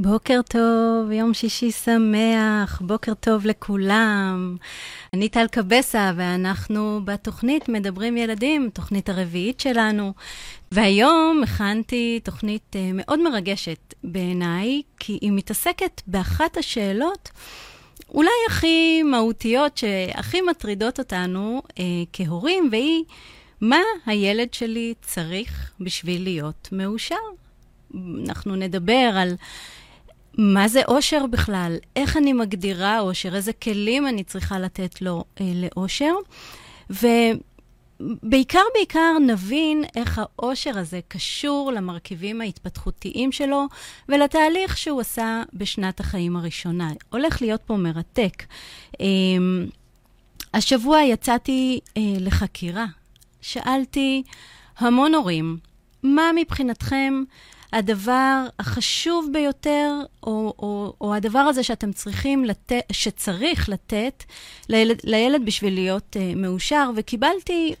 בוקר טוב, יום שישי שמח, בוקר טוב לכולם. אני טל קבסה, ואנחנו בתוכנית מדברים ילדים, תוכנית הרביעית שלנו. והיום הכנתי תוכנית uh, מאוד מרגשת בעיניי, כי היא מתעסקת באחת השאלות אולי הכי מהותיות, שהכי מטרידות אותנו uh, כהורים, והיא, מה הילד שלי צריך בשביל להיות מאושר? אנחנו נדבר על מה זה אושר בכלל, איך אני מגדירה אושר, איזה כלים אני צריכה לתת לו אה, לאושר. ובעיקר, בעיקר נבין איך האושר הזה קשור למרכיבים ההתפתחותיים שלו ולתהליך שהוא עשה בשנת החיים הראשונה. הולך להיות פה מרתק. אה, השבוע יצאתי אה, לחקירה. שאלתי המון הורים, מה מבחינתכם הדבר החשוב ביותר, או, או, או הדבר הזה שאתם צריכים לתת, שצריך לתת לילד, לילד בשביל להיות uh, מאושר, וקיבלתי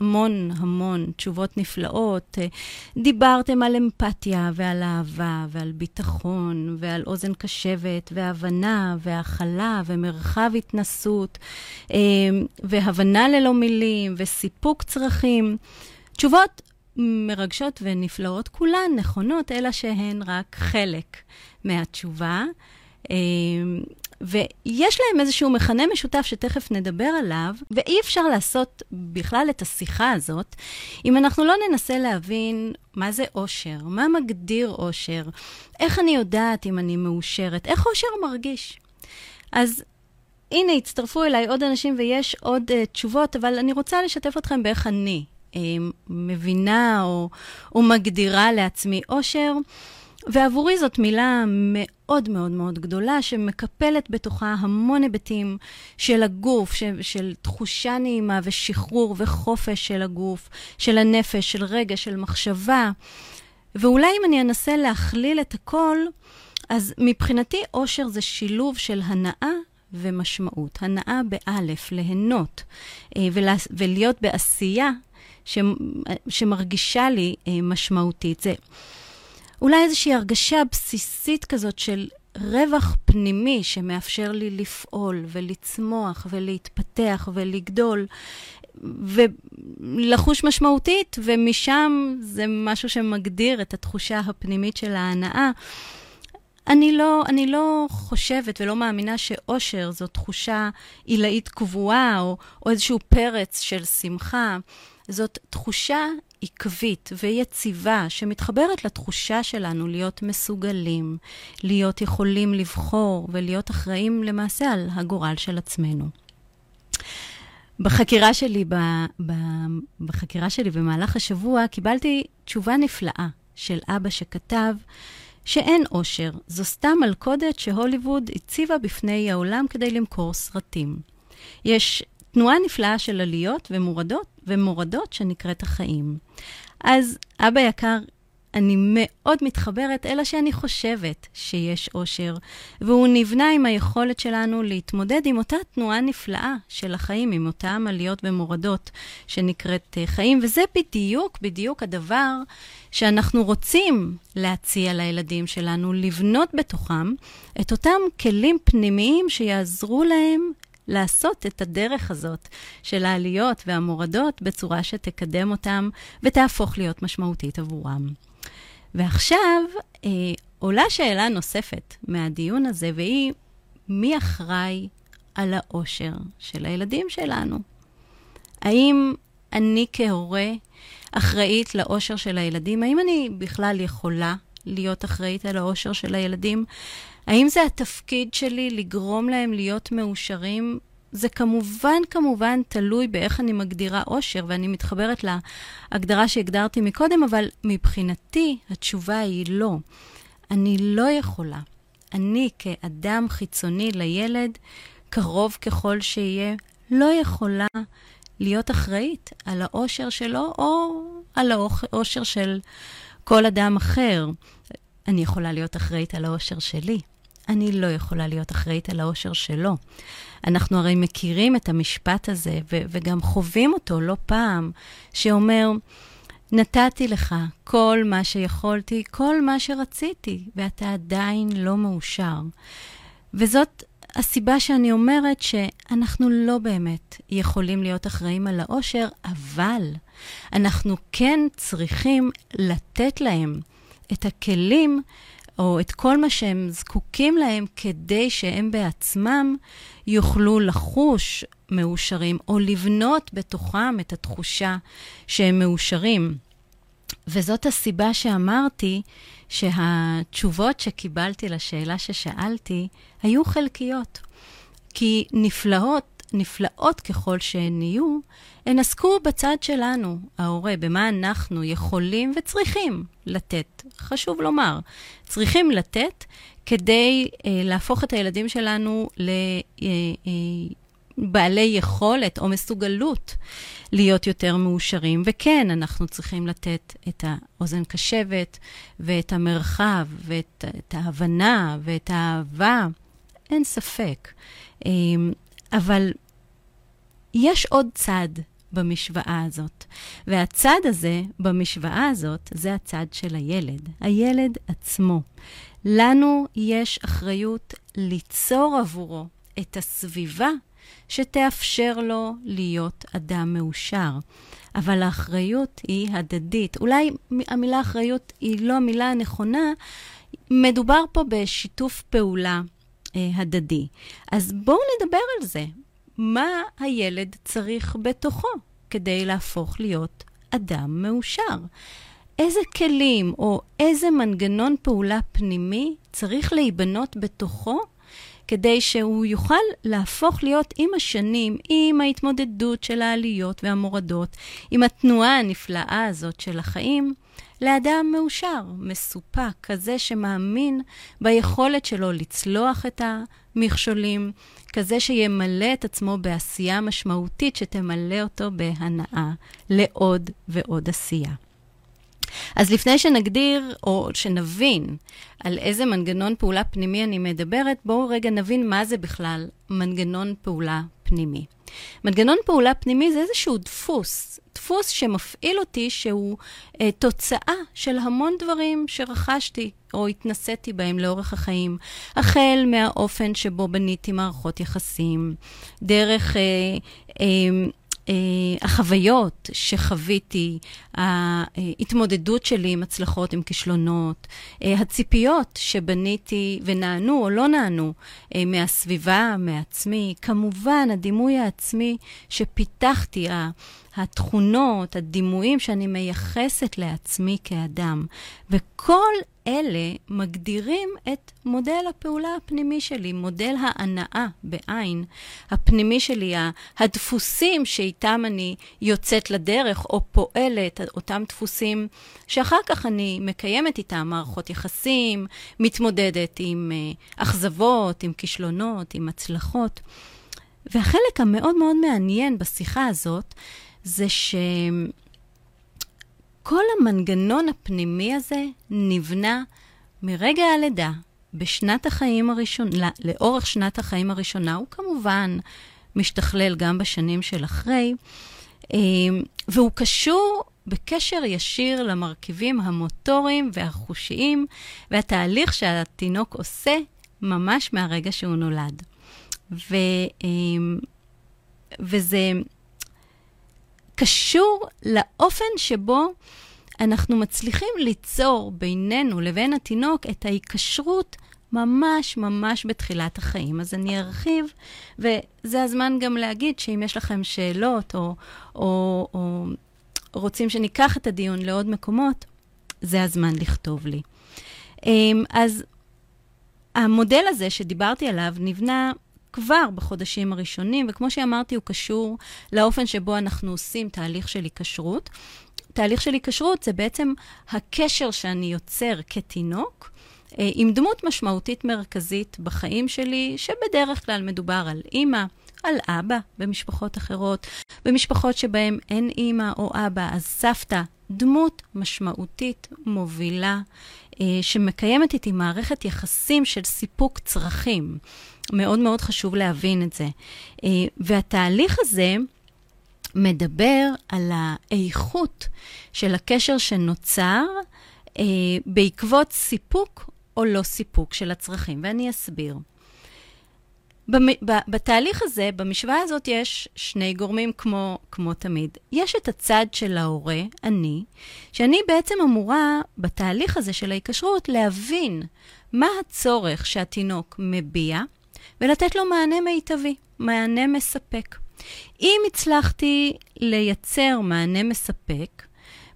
המון המון תשובות נפלאות. Uh, דיברתם על אמפתיה ועל אהבה ועל ביטחון ועל אוזן קשבת והבנה והכלה ומרחב התנסות uh, והבנה ללא מילים וסיפוק צרכים. תשובות מרגשות ונפלאות, כולן נכונות, אלא שהן רק חלק מהתשובה. אמ, ויש להם איזשהו מכנה משותף שתכף נדבר עליו, ואי אפשר לעשות בכלל את השיחה הזאת אם אנחנו לא ננסה להבין מה זה אושר, מה מגדיר אושר, איך אני יודעת אם אני מאושרת, איך אושר מרגיש. אז הנה, הצטרפו אליי עוד אנשים ויש עוד uh, תשובות, אבל אני רוצה לשתף אתכם באיך אני אה, מבינה או, או מגדירה לעצמי אושר. ועבורי זאת מילה מאוד מאוד מאוד גדולה, שמקפלת בתוכה המון היבטים של הגוף, של, של תחושה נעימה ושחרור וחופש של הגוף, של הנפש, של רגע, של מחשבה. ואולי אם אני אנסה להכליל את הכל, אז מבחינתי אושר זה שילוב של הנאה ומשמעות. הנאה באלף, ליהנות, אה, ולהיות בעשייה ש, שמרגישה לי אה, משמעותית. זה אולי איזושהי הרגשה בסיסית כזאת של רווח פנימי שמאפשר לי לפעול ולצמוח ולהתפתח ולגדול ולחוש משמעותית, ומשם זה משהו שמגדיר את התחושה הפנימית של ההנאה. אני לא, אני לא חושבת ולא מאמינה שאושר זו תחושה עילאית קבועה או, או איזשהו פרץ של שמחה. זאת תחושה עקבית ויציבה שמתחברת לתחושה שלנו להיות מסוגלים, להיות יכולים לבחור ולהיות אחראים למעשה על הגורל של עצמנו. בחקירה שלי, ב, ב, בחקירה שלי במהלך השבוע, קיבלתי תשובה נפלאה של אבא שכתב שאין אושר, זו סתם מלכודת שהוליווד הציבה בפני העולם כדי למכור סרטים. יש תנועה נפלאה של עליות ומורדות, ומורדות שנקראת החיים. אז אבא יקר, אני מאוד מתחברת, אלא שאני חושבת שיש אושר, והוא נבנה עם היכולת שלנו להתמודד עם אותה תנועה נפלאה של החיים, עם אותן עליות ומורדות שנקראת אה, חיים, וזה בדיוק, בדיוק הדבר שאנחנו רוצים להציע לילדים שלנו, לבנות בתוכם את אותם כלים פנימיים שיעזרו להם לעשות את הדרך הזאת של העליות והמורדות בצורה שתקדם אותם ותהפוך להיות משמעותית עבורם. ועכשיו אה, עולה שאלה נוספת מהדיון הזה, והיא, מי אחראי על האושר של הילדים שלנו? האם אני כהורה אחראית לאושר של הילדים? האם אני בכלל יכולה להיות אחראית על האושר של הילדים? האם זה התפקיד שלי לגרום להם להיות מאושרים? זה כמובן, כמובן תלוי באיך אני מגדירה אושר, ואני מתחברת להגדרה שהגדרתי מקודם, אבל מבחינתי התשובה היא לא. אני לא יכולה. אני כאדם חיצוני לילד, קרוב ככל שיהיה, לא יכולה להיות אחראית על האושר שלו או על האושר של כל אדם אחר. אני יכולה להיות אחראית על האושר שלי. אני לא יכולה להיות אחראית על האושר שלו. אנחנו הרי מכירים את המשפט הזה, ו- וגם חווים אותו לא פעם, שאומר, נתתי לך כל מה שיכולתי, כל מה שרציתי, ואתה עדיין לא מאושר. וזאת הסיבה שאני אומרת שאנחנו לא באמת יכולים להיות אחראים על העושר, אבל אנחנו כן צריכים לתת להם את הכלים או את כל מה שהם זקוקים להם כדי שהם בעצמם יוכלו לחוש מאושרים, או לבנות בתוכם את התחושה שהם מאושרים. וזאת הסיבה שאמרתי שהתשובות שקיבלתי לשאלה ששאלתי היו חלקיות. כי נפלאות, נפלאות ככל שהן יהיו, הן עסקו בצד שלנו, ההורה, במה אנחנו יכולים וצריכים לתת. חשוב לומר, צריכים לתת כדי אה, להפוך את הילדים שלנו לבעלי אה, אה, יכולת או מסוגלות להיות יותר מאושרים. וכן, אנחנו צריכים לתת את האוזן קשבת ואת המרחב ואת את ההבנה ואת האהבה, אין ספק. אבל יש עוד צד במשוואה הזאת. והצד הזה, במשוואה הזאת, זה הצד של הילד, הילד עצמו. לנו יש אחריות ליצור עבורו את הסביבה שתאפשר לו להיות אדם מאושר. אבל האחריות היא הדדית. אולי המילה אחריות היא לא המילה הנכונה, מדובר פה בשיתוף פעולה הדדי. אז בואו נדבר על זה. מה הילד צריך בתוכו כדי להפוך להיות אדם מאושר. איזה כלים או איזה מנגנון פעולה פנימי צריך להיבנות בתוכו כדי שהוא יוכל להפוך להיות עם השנים, עם ההתמודדות של העליות והמורדות, עם התנועה הנפלאה הזאת של החיים, לאדם מאושר, מסופק, כזה שמאמין ביכולת שלו לצלוח את המכשולים, כזה שימלא את עצמו בעשייה משמעותית שתמלא אותו בהנאה לעוד ועוד עשייה. אז לפני שנגדיר או שנבין על איזה מנגנון פעולה פנימי אני מדברת, בואו רגע נבין מה זה בכלל מנגנון פעולה פנימי. מנגנון פעולה פנימי זה איזשהו דפוס, דפוס שמפעיל אותי שהוא אה, תוצאה של המון דברים שרכשתי או התנסיתי בהם לאורך החיים. החל מהאופן שבו בניתי מערכות יחסים, דרך... אה, אה, החוויות שחוויתי, ההתמודדות שלי עם הצלחות, עם כישלונות, אה, הציפיות שבניתי ונענו או לא נענו אה, מהסביבה, מעצמי, כמובן הדימוי העצמי שפיתחתי, התכונות, הדימויים שאני מייחסת לעצמי כאדם. וכל אלה מגדירים את מודל הפעולה הפנימי שלי, מודל ההנאה בעין הפנימי שלי, הדפוסים שאיתם אני יוצאת לדרך או פועלת, אותם דפוסים שאחר כך אני מקיימת איתם מערכות יחסים, מתמודדת עם uh, אכזבות, עם כישלונות, עם הצלחות. והחלק המאוד מאוד מעניין בשיחה הזאת, זה שכל המנגנון הפנימי הזה נבנה מרגע הלידה, בשנת החיים הראשונה, לאורך שנת החיים הראשונה, הוא כמובן משתכלל גם בשנים של אחרי, אה, והוא קשור בקשר ישיר למרכיבים המוטוריים והחושיים והתהליך שהתינוק עושה ממש מהרגע שהוא נולד. ו, אה, וזה קשור לאופן שבו אנחנו מצליחים ליצור בינינו לבין התינוק את ההיקשרות ממש ממש בתחילת החיים. אז אני ארחיב, וזה הזמן גם להגיד שאם יש לכם שאלות או, או, או רוצים שניקח את הדיון לעוד מקומות, זה הזמן לכתוב לי. אמ, אז המודל הזה שדיברתי עליו נבנה כבר בחודשים הראשונים, וכמו שאמרתי, הוא קשור לאופן שבו אנחנו עושים תהליך של היקשרות. תהליך של היקשרות זה בעצם הקשר שאני יוצר כתינוק אה, עם דמות משמעותית מרכזית בחיים שלי, שבדרך כלל מדובר על אימא, על אבא במשפחות אחרות, במשפחות שבהן אין אימא או אבא, אז סבתא, דמות משמעותית, מובילה, אה, שמקיימת איתי מערכת יחסים של סיפוק צרכים. מאוד מאוד חשוב להבין את זה. אה, והתהליך הזה, מדבר על האיכות של הקשר שנוצר אה, בעקבות סיפוק או לא סיפוק של הצרכים, ואני אסביר. בתהליך הזה, במשוואה הזאת, יש שני גורמים כמו, כמו תמיד. יש את הצד של ההורה, אני, שאני בעצם אמורה, בתהליך הזה של ההיקשרות, להבין מה הצורך שהתינוק מביע, ולתת לו מענה מיטבי, מענה מספק. אם הצלחתי לייצר מענה מספק,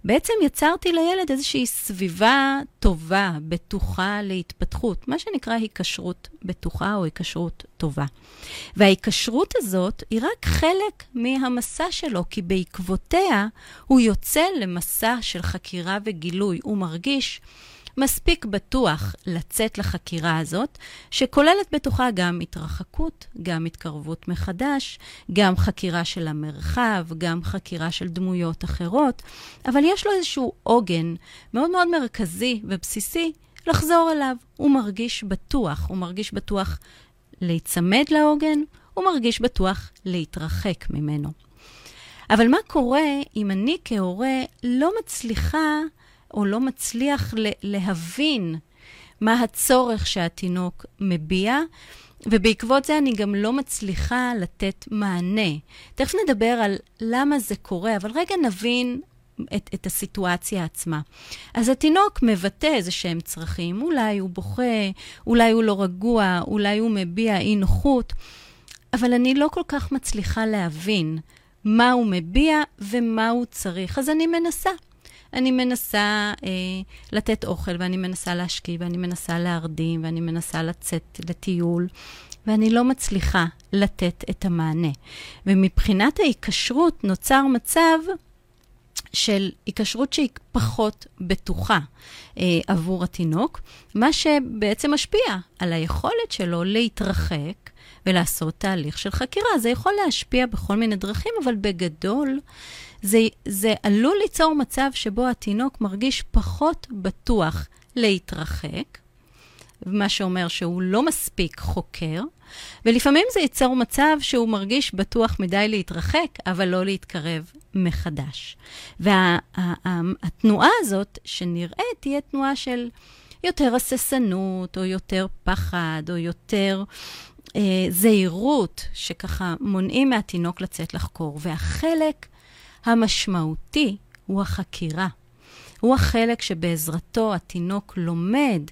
בעצם יצרתי לילד איזושהי סביבה טובה, בטוחה להתפתחות, מה שנקרא היקשרות בטוחה או היקשרות טובה. וההיקשרות הזאת היא רק חלק מהמסע שלו, כי בעקבותיה הוא יוצא למסע של חקירה וגילוי. הוא מרגיש מספיק בטוח לצאת לחקירה הזאת, שכוללת בתוכה גם התרחקות, גם התקרבות מחדש, גם חקירה של המרחב, גם חקירה של דמויות אחרות, אבל יש לו איזשהו עוגן מאוד מאוד מרכזי ובסיסי לחזור אליו. הוא מרגיש בטוח, הוא מרגיש בטוח להיצמד לעוגן, הוא מרגיש בטוח להתרחק ממנו. אבל מה קורה אם אני כהורה לא מצליחה או לא מצליח להבין מה הצורך שהתינוק מביע, ובעקבות זה אני גם לא מצליחה לתת מענה. תכף נדבר על למה זה קורה, אבל רגע נבין את, את הסיטואציה עצמה. אז התינוק מבטא איזה שהם צרכים, אולי הוא בוכה, אולי הוא לא רגוע, אולי הוא מביע אי נוחות, אבל אני לא כל כך מצליחה להבין מה הוא מביע ומה הוא צריך, אז אני מנסה. אני מנסה אה, לתת אוכל, ואני מנסה להשקיע, ואני מנסה להרדים, ואני מנסה לצאת לטיול, ואני לא מצליחה לתת את המענה. ומבחינת ההיקשרות נוצר מצב של היקשרות שהיא פחות בטוחה אה, עבור התינוק, מה שבעצם משפיע על היכולת שלו להתרחק ולעשות תהליך של חקירה. זה יכול להשפיע בכל מיני דרכים, אבל בגדול זה, זה עלול ליצור מצב שבו התינוק מרגיש פחות בטוח להתרחק, מה שאומר שהוא לא מספיק חוקר, ולפעמים זה ייצור מצב שהוא מרגיש בטוח מדי להתרחק, אבל לא להתקרב מחדש. והתנועה וה, הזאת שנראית תהיה תנועה של יותר הססנות, או יותר פחד, או יותר אה, זהירות, שככה מונעים מהתינוק לצאת לחקור. והחלק המשמעותי הוא החקירה. הוא החלק שבעזרתו התינוק לומד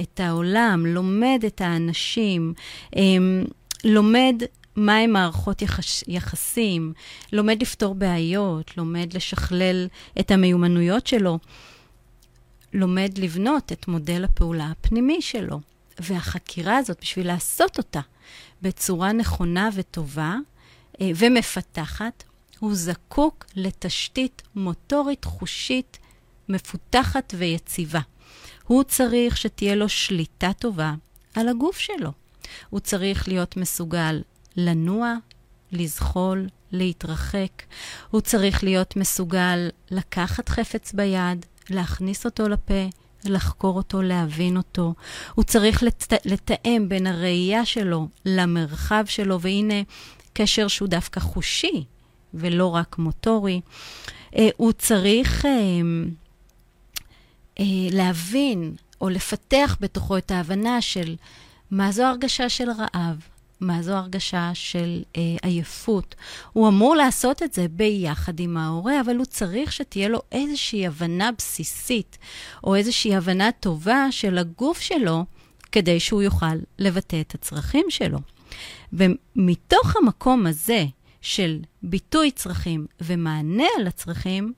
את העולם, לומד את האנשים, אמ, לומד מהם מערכות יחס, יחסים, לומד לפתור בעיות, לומד לשכלל את המיומנויות שלו, לומד לבנות את מודל הפעולה הפנימי שלו. והחקירה הזאת, בשביל לעשות אותה בצורה נכונה וטובה אה, ומפתחת, הוא זקוק לתשתית מוטורית חושית מפותחת ויציבה. הוא צריך שתהיה לו שליטה טובה על הגוף שלו. הוא צריך להיות מסוגל לנוע, לזחול, להתרחק. הוא צריך להיות מסוגל לקחת חפץ ביד, להכניס אותו לפה, לחקור אותו, להבין אותו. הוא צריך לת... לתאם בין הראייה שלו למרחב שלו, והנה קשר שהוא דווקא חושי ולא רק מוטורי. אה, הוא צריך אה, אה, להבין או לפתח בתוכו את ההבנה של מה זו הרגשה של רעב, מה זו הרגשה של אה, עייפות. הוא אמור לעשות את זה ביחד עם ההורה, אבל הוא צריך שתהיה לו איזושהי הבנה בסיסית, או איזושהי הבנה טובה של הגוף שלו, כדי שהוא יוכל לבטא את הצרכים שלו. ומתוך המקום הזה של ביטוי צרכים ומענה על הצרכים,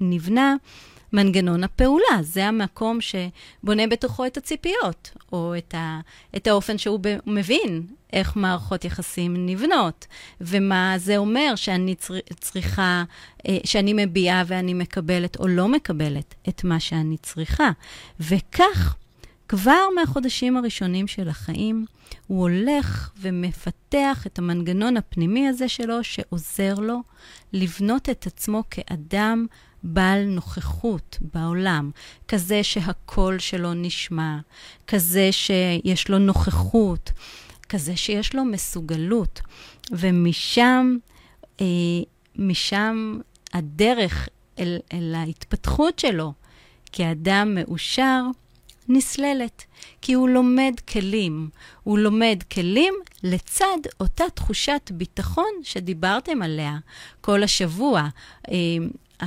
נבנה מנגנון הפעולה. זה המקום שבונה בתוכו את הציפיות, או את, ה, את האופן שהוא ב, מבין איך מערכות יחסים נבנות, ומה זה אומר שאני צר, צריכה, אה, שאני מביעה ואני מקבלת או לא מקבלת את מה שאני צריכה. וכך, כבר מהחודשים הראשונים של החיים, הוא הולך ומפתח את המנגנון הפנימי הזה שלו, שעוזר לו לבנות את עצמו כאדם בעל נוכחות בעולם, כזה שהקול שלו נשמע, כזה שיש לו נוכחות, כזה שיש לו מסוגלות. ומשם, אה, משם הדרך אל, אל ההתפתחות שלו כאדם מאושר נסללת, כי הוא לומד כלים. הוא לומד כלים לצד אותה תחושת ביטחון שדיברתם עליה כל השבוע. אה,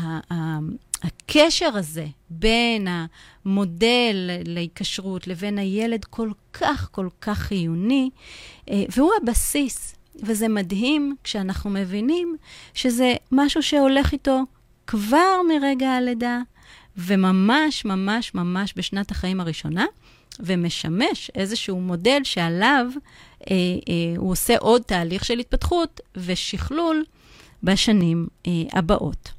הקשר הזה בין המודל להיקשרות לבין הילד כל כך כל כך חיוני, אה, והוא הבסיס. וזה מדהים כשאנחנו מבינים שזה משהו שהולך איתו כבר מרגע הלידה, וממש ממש ממש בשנת החיים הראשונה, ומשמש איזשהו מודל שעליו אה, אה, הוא עושה עוד תהליך של התפתחות ושכלול בשנים אה, הבאות.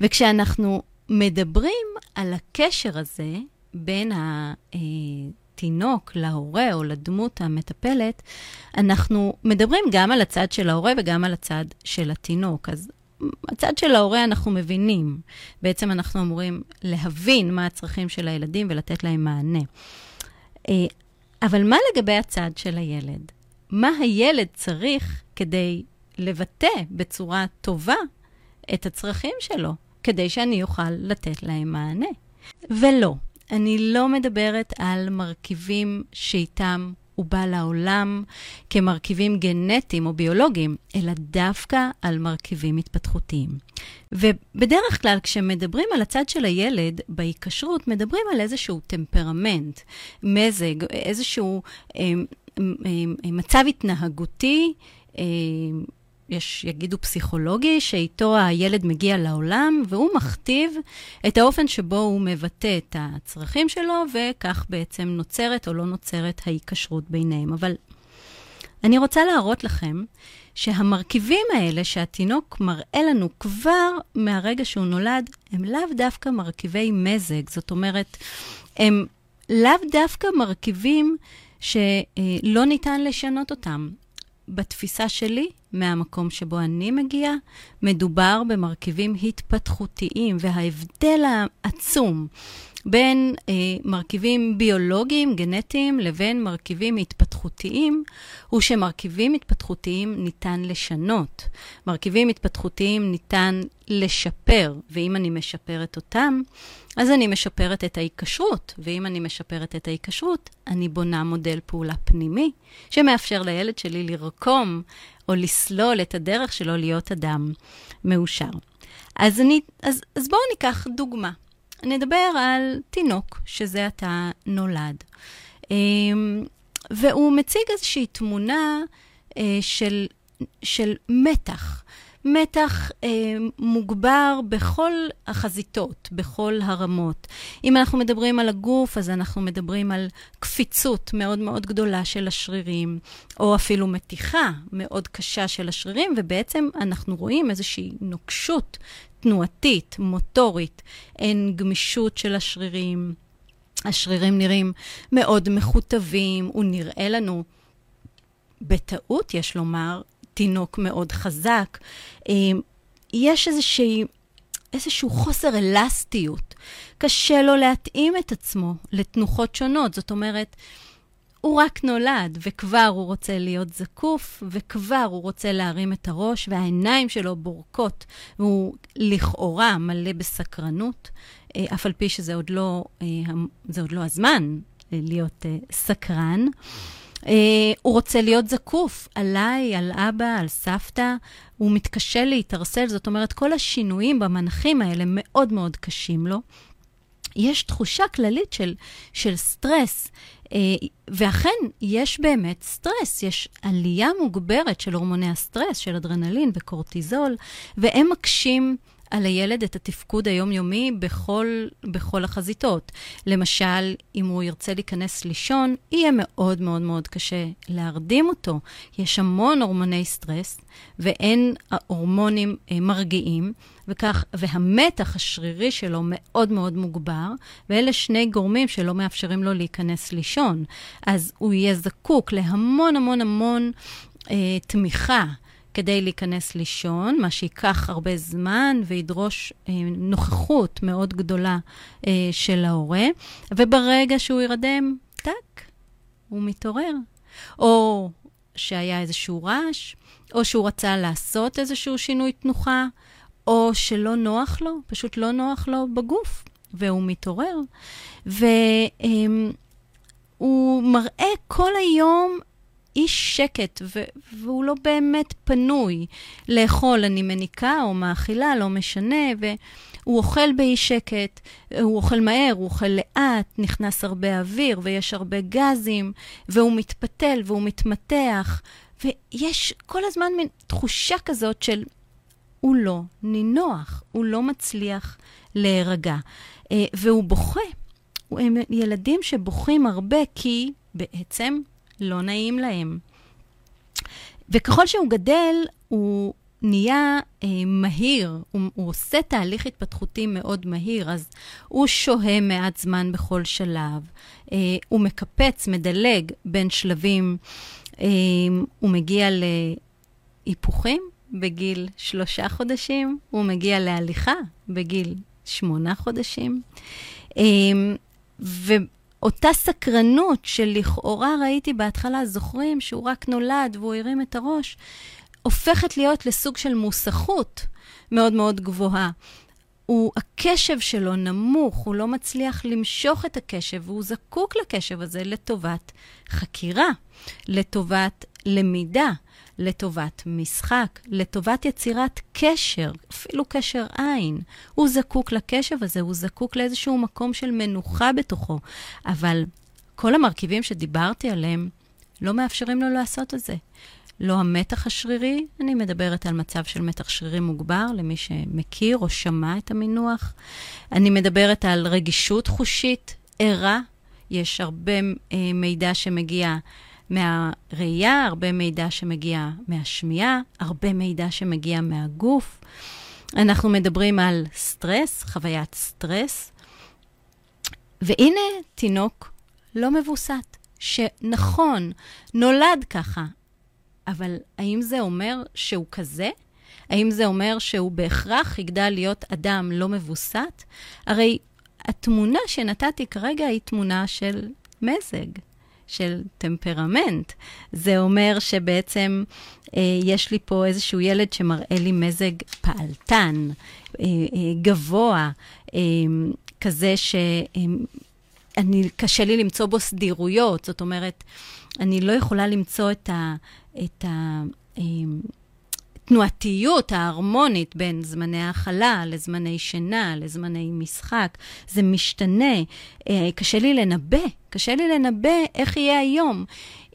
וכשאנחנו מדברים על הקשר הזה בין התינוק להורה או לדמות המטפלת, אנחנו מדברים גם על הצד של ההורה וגם על הצד של התינוק. אז הצד של ההורה אנחנו מבינים. בעצם אנחנו אמורים להבין מה הצרכים של הילדים ולתת להם מענה. אה, אבל מה לגבי הצד של הילד? מה הילד צריך כדי לבטא בצורה טובה את הצרכים שלו, כדי שאני אוכל לתת להם מענה? ולא, אני לא מדברת על מרכיבים שאיתם הוא בא לעולם כמרכיבים גנטיים או ביולוגיים, אלא דווקא על מרכיבים התפתחותיים. ובדרך כלל כשמדברים על הצד של הילד בהיקשרות, מדברים על איזשהו טמפרמנט, מזג, איזשהו אה, אה, אה, מצב התנהגותי. אה, יש, יגידו פסיכולוגי, שאיתו הילד מגיע לעולם, והוא מכתיב את האופן שבו הוא מבטא את הצרכים שלו, וכך בעצם נוצרת או לא נוצרת ההיקשרות ביניהם. אבל אני רוצה להראות לכם שהמרכיבים האלה שהתינוק מראה לנו כבר מהרגע שהוא נולד, הם לאו דווקא מרכיבי מזג. זאת אומרת, הם לאו דווקא מרכיבים שלא ניתן לשנות אותם. בתפיסה שלי, מהמקום שבו אני מגיעה, מדובר במרכיבים התפתחותיים, וההבדל העצום בין אה, מרכיבים ביולוגיים, גנטיים, לבין מרכיבים התפתחותיים, הוא שמרכיבים התפתחותיים ניתן לשנות. מרכיבים התפתחותיים ניתן לשפר, ואם אני משפרת אותם, אז אני משפרת את ההיקשרות, ואם אני משפרת את ההיקשרות, אני בונה מודל פעולה פנימי, שמאפשר לילד שלי לרקום או לסלול את הדרך שלו להיות אדם מאושר. אז, אני, אז, אז בואו ניקח דוגמה. נדבר על תינוק שזה עתה נולד. אמ, והוא מציג איזושהי תמונה אה, של, של מתח. מתח אה, מוגבר בכל החזיתות, בכל הרמות. אם אנחנו מדברים על הגוף, אז אנחנו מדברים על קפיצות מאוד מאוד גדולה של השרירים, או אפילו מתיחה מאוד קשה של השרירים, ובעצם אנחנו רואים איזושהי נוקשות תנועתית, מוטורית, אין גמישות של השרירים. השרירים נראים מאוד מכותבים, הוא נראה לנו, בטעות יש לומר, תינוק מאוד חזק. אה, יש איזושהי, איזשהו חוסר אלסטיות. קשה לו להתאים את עצמו לתנוחות שונות. זאת אומרת, הוא רק נולד, וכבר הוא רוצה להיות זקוף, וכבר הוא רוצה להרים את הראש, והעיניים שלו בורקות, והוא לכאורה מלא בסקרנות, אה, אף על פי שזה עוד לא, אה, עוד לא הזמן להיות סקרן. אה, הוא רוצה להיות זקוף עליי, על אבא, על סבתא. הוא מתקשה להתערסל, זאת אומרת, כל השינויים במנחים האלה מאוד מאוד קשים לו. יש תחושה כללית של, של סטרס, ואכן, יש באמת סטרס, יש עלייה מוגברת של הורמוני הסטרס, של אדרנלין וקורטיזול, והם מקשים על הילד את התפקוד היומיומי בכל, בכל החזיתות. למשל, אם הוא ירצה להיכנס לישון, יהיה מאוד מאוד מאוד קשה להרדים אותו. יש המון הורמוני סטרס, ואין הורמונים אה, מרגיעים, וכך, והמתח השרירי שלו מאוד מאוד מוגבר, ואלה שני גורמים שלא מאפשרים לו להיכנס לישון. אז הוא יהיה זקוק להמון המון המון אה, תמיכה. כדי להיכנס לישון, מה שייקח הרבה זמן וידרוש אה, נוכחות מאוד גדולה אה, של ההורה, וברגע שהוא ירדם, טאק, הוא מתעורר. או שהיה איזשהו רעש, או שהוא רצה לעשות איזשהו שינוי תנוחה, או שלא נוח לו, פשוט לא נוח לו בגוף, והוא מתעורר. והוא מראה כל היום איש שקט, ו- והוא לא באמת פנוי לאכול, אני מניקה או מאכילה, לא משנה, והוא אוכל באי שקט, הוא אוכל מהר, הוא אוכל לאט, נכנס הרבה אוויר ויש הרבה גזים, והוא מתפתל והוא מתמתח, ויש כל הזמן מין תחושה כזאת של הוא לא נינוח, הוא לא מצליח להירגע, אה, והוא בוכה. הם ילדים שבוכים הרבה כי בעצם לא נעים להם. וככל שהוא גדל, הוא נהיה אה, מהיר, הוא, הוא עושה תהליך התפתחותי מאוד מהיר, אז הוא שוהה מעט זמן בכל שלב, אה, הוא מקפץ, מדלג בין שלבים, אה, הוא מגיע להיפוכים בגיל שלושה חודשים, הוא מגיע להליכה בגיל שמונה חודשים. אה, ו... אותה סקרנות שלכאורה ראיתי בהתחלה, זוכרים שהוא רק נולד והוא הרים את הראש, הופכת להיות לסוג של מוסכות מאוד מאוד גבוהה. הוא, הקשב שלו נמוך, הוא לא מצליח למשוך את הקשב, והוא זקוק לקשב הזה לטובת חקירה, לטובת למידה, לטובת משחק, לטובת יצירת קשר, אפילו קשר עין. הוא זקוק לקשב הזה, הוא זקוק לאיזשהו מקום של מנוחה בתוכו. אבל כל המרכיבים שדיברתי עליהם לא מאפשרים לו לעשות את זה. לא המתח השרירי, אני מדברת על מצב של מתח שרירי מוגבר, למי שמכיר או שמע את המינוח. אני מדברת על רגישות חושית ערה, יש הרבה אה, מידע שמגיע מהראייה, הרבה מידע שמגיע מהשמיעה, הרבה מידע שמגיע מהגוף. אנחנו מדברים על סטרס, חוויית סטרס. והנה תינוק לא מווסת, שנכון, נולד ככה, אבל האם זה אומר שהוא כזה? האם זה אומר שהוא בהכרח יגדל להיות אדם לא מווסת? הרי התמונה שנתתי כרגע היא תמונה של מזג. של טמפרמנט. זה אומר שבעצם אה, יש לי פה איזשהו ילד שמראה לי מזג פעלתן, אה, אה, גבוה, אה, כזה שאני, קשה לי למצוא בו סדירויות, זאת אומרת, אני לא יכולה למצוא את ה... את ה אה, התנועתיות ההרמונית בין זמני האכלה לזמני שינה, לזמני משחק, זה משתנה. אה, קשה לי לנבא, קשה לי לנבא איך יהיה היום.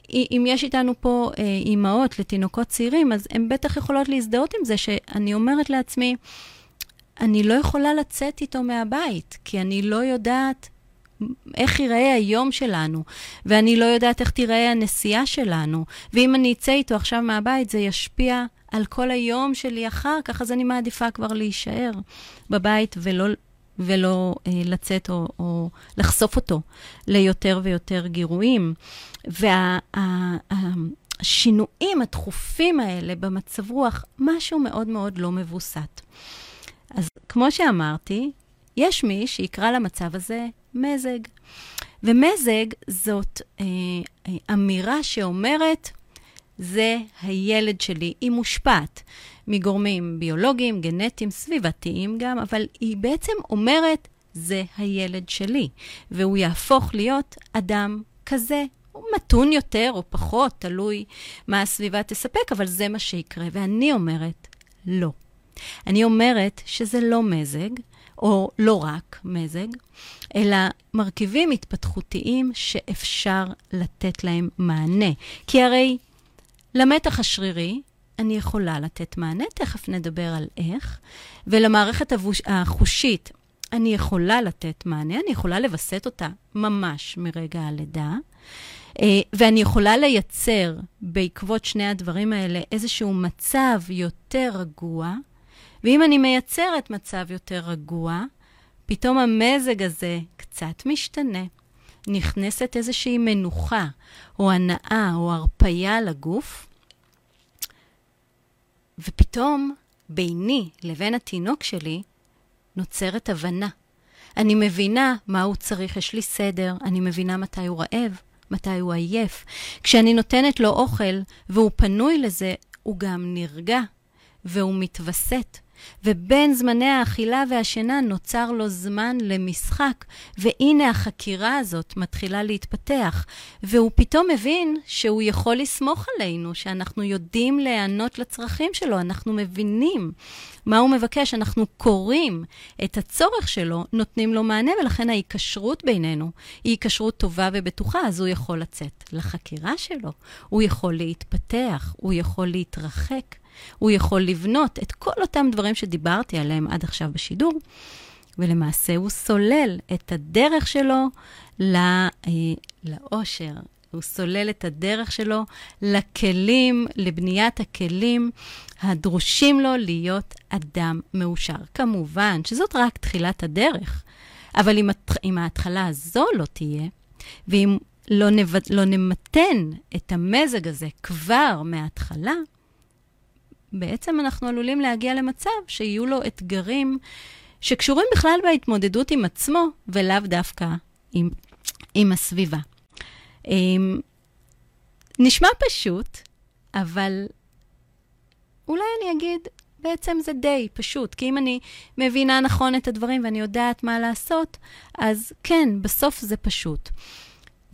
אם יש איתנו פה אה, אימהות לתינוקות צעירים, אז הן בטח יכולות להזדהות עם זה שאני אומרת לעצמי, אני לא יכולה לצאת איתו מהבית, כי אני לא יודעת איך ייראה היום שלנו, ואני לא יודעת איך תיראה הנסיעה שלנו. ואם אני אצא איתו עכשיו מהבית, זה ישפיע על כל היום שלי אחר כך, אז אני מעדיפה כבר להישאר בבית ולא, ולא אה, לצאת או, או לחשוף אותו ליותר ויותר גירויים. והשינויים וה, התכופים האלה במצב רוח, משהו מאוד מאוד לא מבוסת. אז כמו שאמרתי, יש מי שיקרא למצב הזה מזג. ומזג זאת אה, אה אמירה שאומרת, זה הילד שלי. היא מושפעת מגורמים ביולוגיים, גנטיים, סביבתיים גם, אבל היא בעצם אומרת, זה הילד שלי, והוא יהפוך להיות אדם כזה. הוא מתון יותר או פחות, תלוי מה הסביבה תספק, אבל זה מה שיקרה. ואני אומרת, לא. אני אומרת שזה לא מזג, או לא רק מזג, אלא מרכיבים התפתחותיים שאפשר לתת להם מענה. כי הרי למתח השרירי, אני יכולה לתת מענה, תכף נדבר על איך, ולמערכת החושית, אני יכולה לתת מענה, אני יכולה לווסת אותה ממש מרגע הלידה, אה, ואני יכולה לייצר בעקבות שני הדברים האלה איזשהו מצב יותר רגוע, ואם אני מייצרת מצב יותר רגוע, פתאום המזג הזה קצת משתנה. נכנסת איזושהי מנוחה, או הנאה, או הרפייה לגוף, ופתאום ביני לבין התינוק שלי נוצרת הבנה. אני מבינה מה הוא צריך, יש לי סדר, אני מבינה מתי הוא רעב, מתי הוא עייף. כשאני נותנת לו אוכל והוא פנוי לזה, הוא גם נרגע והוא מתווסת. ובין זמני האכילה והשינה נוצר לו זמן למשחק, והנה החקירה הזאת מתחילה להתפתח, והוא פתאום מבין שהוא יכול לסמוך עלינו, שאנחנו יודעים להיענות לצרכים שלו, אנחנו מבינים מה הוא מבקש, אנחנו קוראים את הצורך שלו, נותנים לו מענה, ולכן ההיקשרות בינינו היא היקשרות טובה ובטוחה, אז הוא יכול לצאת לחקירה שלו, הוא יכול להתפתח, הוא יכול להתרחק. הוא יכול לבנות את כל אותם דברים שדיברתי עליהם עד עכשיו בשידור, ולמעשה הוא סולל את הדרך שלו לא, לאושר. הוא סולל את הדרך שלו לכלים, לבניית הכלים הדרושים לו להיות אדם מאושר. כמובן שזאת רק תחילת הדרך, אבל אם, אם ההתחלה הזו לא תהיה, ואם לא, נב... לא נמתן את המזג הזה כבר מההתחלה, בעצם אנחנו עלולים להגיע למצב שיהיו לו אתגרים שקשורים בכלל בהתמודדות עם עצמו, ולאו דווקא עם, עם הסביבה. אמ, נשמע פשוט, אבל אולי אני אגיד, בעצם זה די פשוט, כי אם אני מבינה נכון את הדברים ואני יודעת מה לעשות, אז כן, בסוף זה פשוט.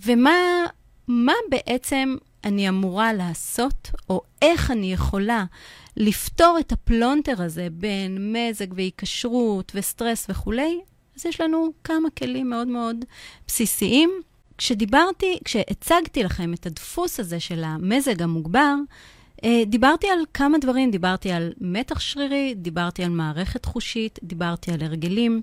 ומה בעצם אני אמורה לעשות, או איך אני יכולה לפתור את הפלונטר הזה בין מזג והיקשרות וסטרס וכולי, אז יש לנו כמה כלים מאוד מאוד בסיסיים. כשדיברתי, כשהצגתי לכם את הדפוס הזה של המזג המוגבר, דיברתי על כמה דברים, דיברתי על מתח שרירי, דיברתי על מערכת חושית, דיברתי על הרגלים.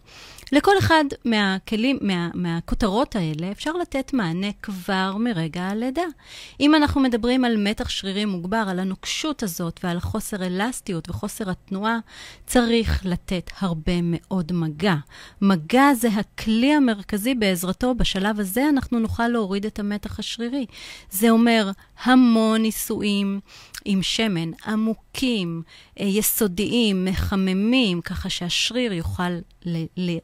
לכל אחד מהכלים, מה, מהכותרות האלה אפשר לתת מענה כבר מרגע הלידה. אם אנחנו מדברים על מתח שרירי מוגבר, על הנוקשות הזאת ועל חוסר אלסטיות וחוסר התנועה, צריך לתת הרבה מאוד מגע. מגע זה הכלי המרכזי בעזרתו, בשלב הזה אנחנו נוכל להוריד את המתח השרירי. זה אומר המון ניסויים. עם שמן, עמוקים, אה, יסודיים, מחממים, ככה שהשריר יוכל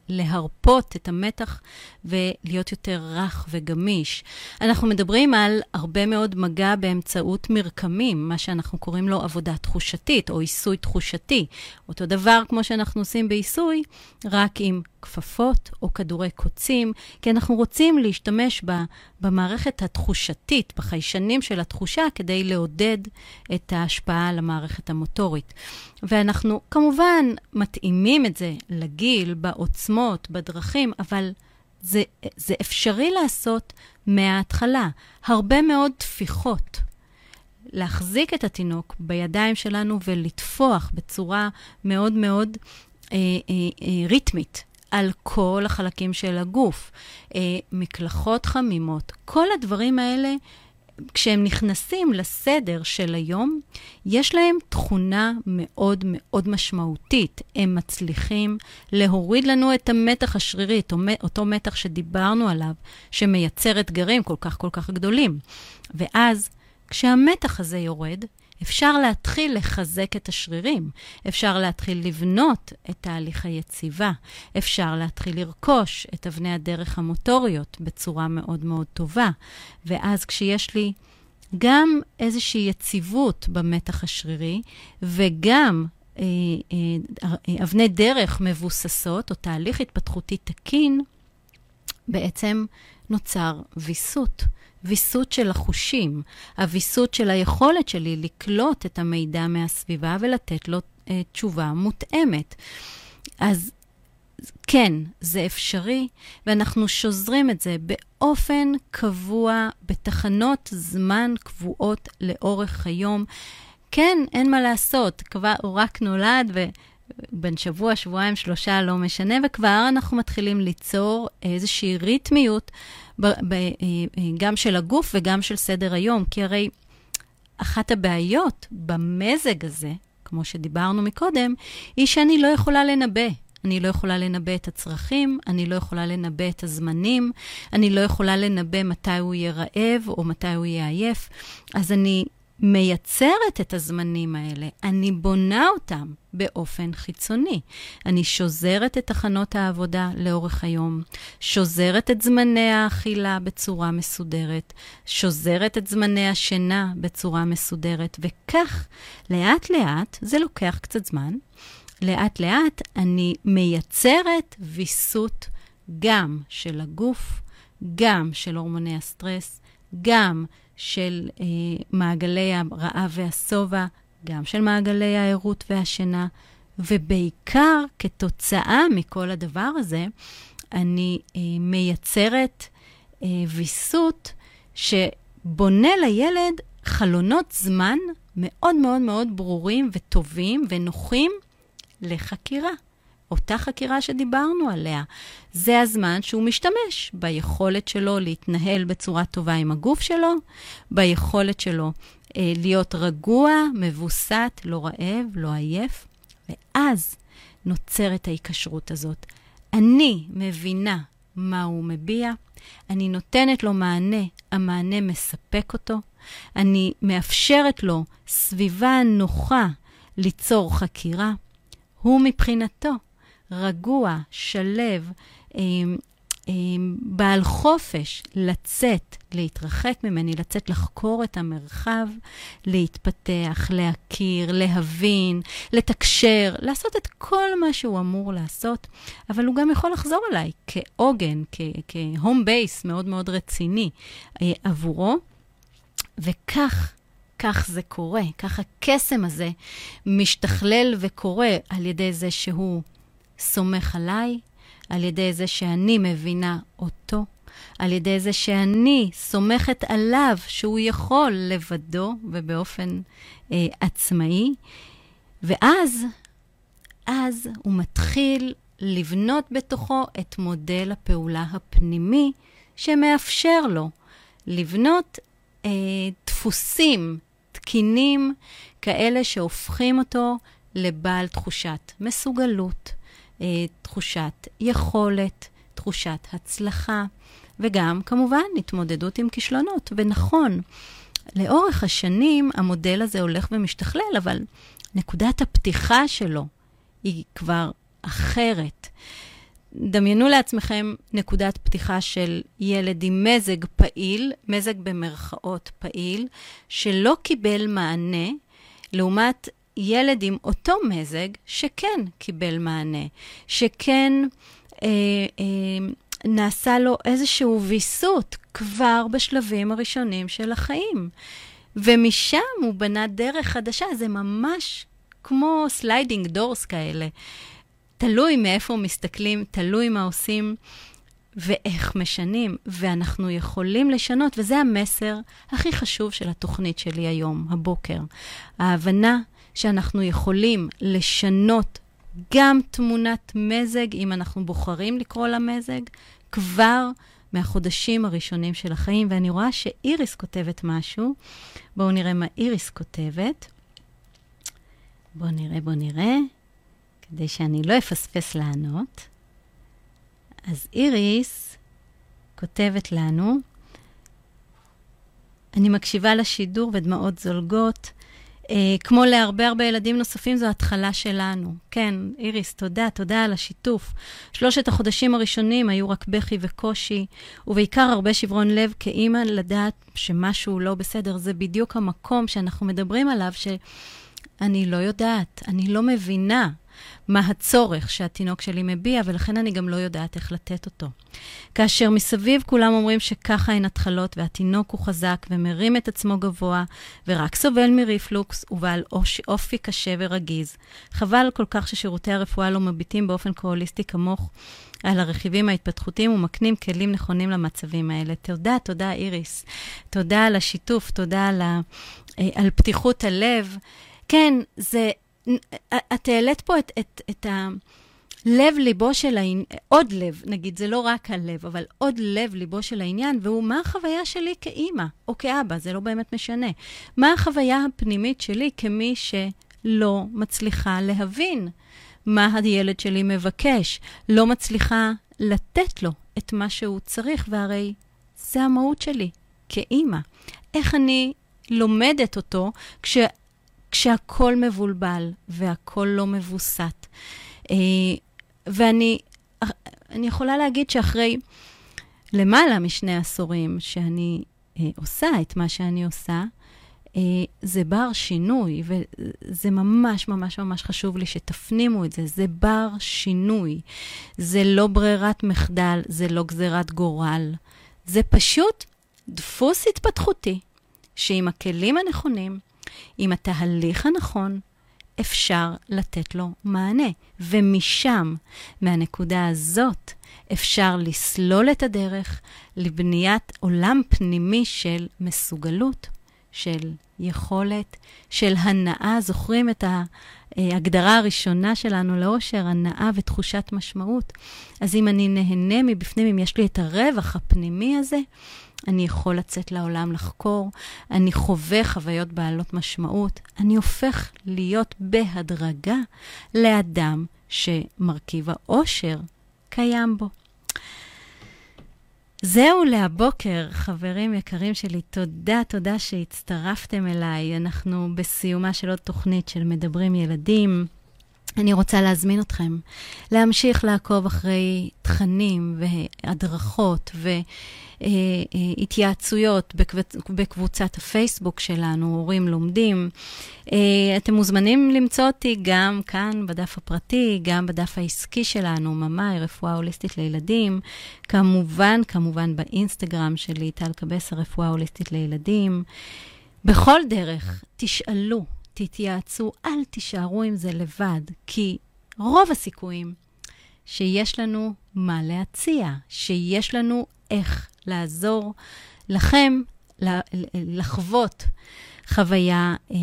להרפות את המתח ולהיות יותר רך וגמיש. אנחנו מדברים על הרבה מאוד מגע באמצעות מרקמים, מה שאנחנו קוראים לו עבודה תחושתית או עיסוי תחושתי. אותו דבר כמו שאנחנו עושים בעיסוי, רק עם כפפות או כדורי קוצים, כי אנחנו רוצים להשתמש במערכת התחושתית, בחיישנים של התחושה, כדי לעודד את ההשפעה על המערכת המוטורית. ואנחנו כמובן מתאימים את זה לגיל, בעוצמות, בדרכים, אבל זה, זה אפשרי לעשות מההתחלה. הרבה מאוד טפיחות. להחזיק את התינוק בידיים שלנו ולטפוח בצורה מאוד מאוד אה, אה, אה, ריתמית על כל החלקים של הגוף. אה, מקלחות חמימות, כל הדברים האלה כשהם נכנסים לסדר של היום, יש להם תכונה מאוד מאוד משמעותית. הם מצליחים להוריד לנו את המתח השרירי, אותו מתח שדיברנו עליו, שמייצר אתגרים כל כך כל כך גדולים. ואז, כשהמתח הזה יורד, אפשר להתחיל לחזק את השרירים, אפשר להתחיל לבנות את תהליך היציבה, אפשר להתחיל לרכוש את אבני הדרך המוטוריות בצורה מאוד מאוד טובה. ואז כשיש לי גם איזושהי יציבות במתח השרירי, וגם אה, אה, אה, אבני דרך מבוססות, או תהליך התפתחותי תקין, בעצם נוצר ויסות. ויסות של החושים, הוויסות של היכולת שלי לקלוט את המידע מהסביבה ולתת לו uh, תשובה מותאמת. אז כן, זה אפשרי, ואנחנו שוזרים את זה באופן קבוע, בתחנות זמן קבועות לאורך היום. כן, אין מה לעשות, כבר הוא רק נולד, ו... בין שבוע, שבועיים, שלושה, לא משנה, וכבר אנחנו מתחילים ליצור איזושהי ריתמיות ב, ב, אה, אה, גם של הגוף וגם של סדר היום, כי הרי אחת הבעיות במזג הזה, כמו שדיברנו מקודם, היא שאני לא יכולה לנבא. אני לא יכולה לנבא את הצרכים, אני לא יכולה לנבא את הזמנים, אני לא יכולה לנבא מתי הוא יהיה רעב או מתי הוא יהיה עייף. אז אני מייצרת את הזמנים האלה, אני בונה אותם באופן חיצוני. אני שוזרת את תחנות העבודה לאורך היום, שוזרת את זמני האכילה בצורה מסודרת, שוזרת את זמני השינה בצורה מסודרת, וכך, לאט-לאט, זה לוקח קצת זמן, לאט-לאט אני מייצרת ויסות גם של הגוף, גם של הורמוני הסטרס, גם של אה, מעגלי הרעב והשובע, גם של מעגלי הערות והשינה, ובעיקר כתוצאה מכל הדבר הזה, אני אה, מייצרת אה, ויסות שבונה לילד חלונות זמן מאוד מאוד מאוד ברורים וטובים ונוחים לחקירה. אותה חקירה שדיברנו עליה. זה הזמן שהוא משתמש ביכולת שלו להתנהל בצורה טובה עם הגוף שלו, ביכולת שלו אה, להיות רגוע, מבוסת, לא רעב, לא עייף, ואז נוצרת ההיקשרות הזאת. אני מבינה מה הוא מביע, אני נותנת לו מענה, המענה מספק אותו, אני מאפשרת לו סביבה נוחה ליצור חקירה. הוא מבחינתו רגוע, שלב, אמ, אמ, בעל חופש לצאת, להתרחק ממני, לצאת לחקור את המרחב, להתפתח, להכיר, להבין, לתקשר, לעשות את כל מה שהוא אמור לעשות, אבל הוא גם יכול לחזור אליי כעוגן, כהום בייס מאוד מאוד רציני אה, עבורו, וכך כך זה קורה, כך הקסם הזה משתכלל וקורה על ידי זה שהוא סומך עליי, על ידי זה שאני מבינה אותו, על ידי זה שאני סומכת עליו שהוא יכול לבדו ובאופן אה, עצמאי, ואז, אז הוא מתחיל לבנות בתוכו את מודל הפעולה הפנימי שמאפשר לו לבנות אה, דפוסים תקינים כאלה שהופכים אותו לבעל תחושת מסוגלות, תחושת יכולת, תחושת הצלחה, וגם, כמובן, התמודדות עם כישלונות. ונכון, לאורך השנים המודל הזה הולך ומשתכלל, אבל נקודת הפתיחה שלו היא כבר אחרת. דמיינו לעצמכם נקודת פתיחה של ילד עם מזג פעיל, מזג במרכאות פעיל, שלא קיבל מענה, לעומת ילד עם אותו מזג שכן קיבל מענה, שכן אה, אה, נעשה לו איזשהו ויסות כבר בשלבים הראשונים של החיים. ומשם הוא בנה דרך חדשה, זה ממש כמו sliding doors כאלה. תלוי מאיפה מסתכלים, תלוי מה עושים ואיך משנים, ואנחנו יכולים לשנות, וזה המסר הכי חשוב של התוכנית שלי היום, הבוקר. ההבנה שאנחנו יכולים לשנות גם תמונת מזג, אם אנחנו בוחרים לקרוא לה מזג, כבר מהחודשים הראשונים של החיים. ואני רואה שאיריס כותבת משהו. בואו נראה מה איריס כותבת. בואו נראה, בואו נראה, כדי שאני לא אפספס לענות. אז איריס כותבת לנו, אני מקשיבה לשידור ודמעות זולגות. אה, כמו להרבה הרבה ילדים נוספים, זו התחלה שלנו. כן, איריס, תודה, תודה על השיתוף. שלושת החודשים הראשונים היו רק בכי וקושי, ובעיקר הרבה שברון לב כאימא לדעת שמשהו לא בסדר. זה בדיוק המקום שאנחנו מדברים עליו, שאני לא יודעת, אני לא מבינה. מה הצורך שהתינוק שלי מביע, ולכן אני גם לא יודעת איך לתת אותו. כאשר מסביב כולם אומרים שככה הן התחלות, והתינוק הוא חזק ומרים את עצמו גבוה, ורק סובל מריפלוקס, ובעל אופי קשה ורגיז. חבל כל כך ששירותי הרפואה לא מביטים באופן קואליסטי כמוך על הרכיבים ההתפתחותיים ומקנים כלים נכונים למצבים האלה. תודה, תודה, איריס. תודה על השיתוף, תודה על, ה, אה, על פתיחות הלב. כן, זה את העלית פה את, את, את הלב ליבו של העניין, עוד לב, נגיד, זה לא רק הלב, אבל עוד לב ליבו של העניין, והוא מה החוויה שלי כאימא או כאבא, זה לא באמת משנה. מה החוויה הפנימית שלי כמי שלא מצליחה להבין מה הילד שלי מבקש, לא מצליחה לתת לו את מה שהוא צריך, והרי זה המהות שלי כאימא. איך אני לומדת אותו כש, כשהכול מבולבל והכול לא מבוסת. אה, ואני אני יכולה להגיד שאחרי למעלה משני עשורים שאני אה, עושה את מה שאני עושה, אה, זה בר שינוי, וזה ממש ממש ממש חשוב לי שתפנימו את זה. זה בר שינוי. זה לא ברירת מחדל, זה לא גזירת גורל. זה פשוט דפוס התפתחותי, שעם הכלים הנכונים, עם התהליך הנכון, אפשר לתת לו מענה. ומשם, מהנקודה הזאת, אפשר לסלול את הדרך לבניית עולם פנימי של מסוגלות, של יכולת, של הנאה. זוכרים את ההגדרה הראשונה שלנו לאושר, הנאה ותחושת משמעות? אז אם אני נהנה מבפנים, אם יש לי את הרווח הפנימי הזה, אני יכול לצאת לעולם לחקור, אני חווה חוויות בעלות משמעות, אני הופך להיות בהדרגה לאדם שמרכיב האושר קיים בו. זהו להבוקר, חברים יקרים שלי. תודה, תודה שהצטרפתם אליי. אנחנו בסיומה של עוד תוכנית של מדברים ילדים. אני רוצה להזמין אתכם להמשיך לעקוב אחרי תכנים והדרכות והתייעצויות בקבוצת הפייסבוק שלנו, הורים לומדים. אה, אתם מוזמנים למצוא אותי גם כאן בדף הפרטי, גם בדף העסקי שלנו, ממאי, רפואה הוליסטית לילדים. כמובן, כמובן באינסטגרם שלי, טל קבסה, רפואה הוליסטית לילדים. בכל דרך, תשאלו. תתייעצו, אל תישארו עם זה לבד, כי רוב הסיכויים שיש לנו מה להציע, שיש לנו איך לעזור לכם לחוות חוויה אה,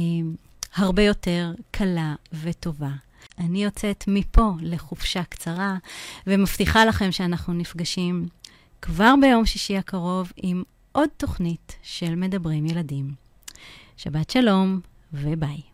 הרבה יותר קלה וטובה. אני יוצאת מפה לחופשה קצרה, ומבטיחה לכם שאנחנו נפגשים כבר ביום שישי הקרוב עם עוד תוכנית של מדברים ילדים. שבת שלום. וביי.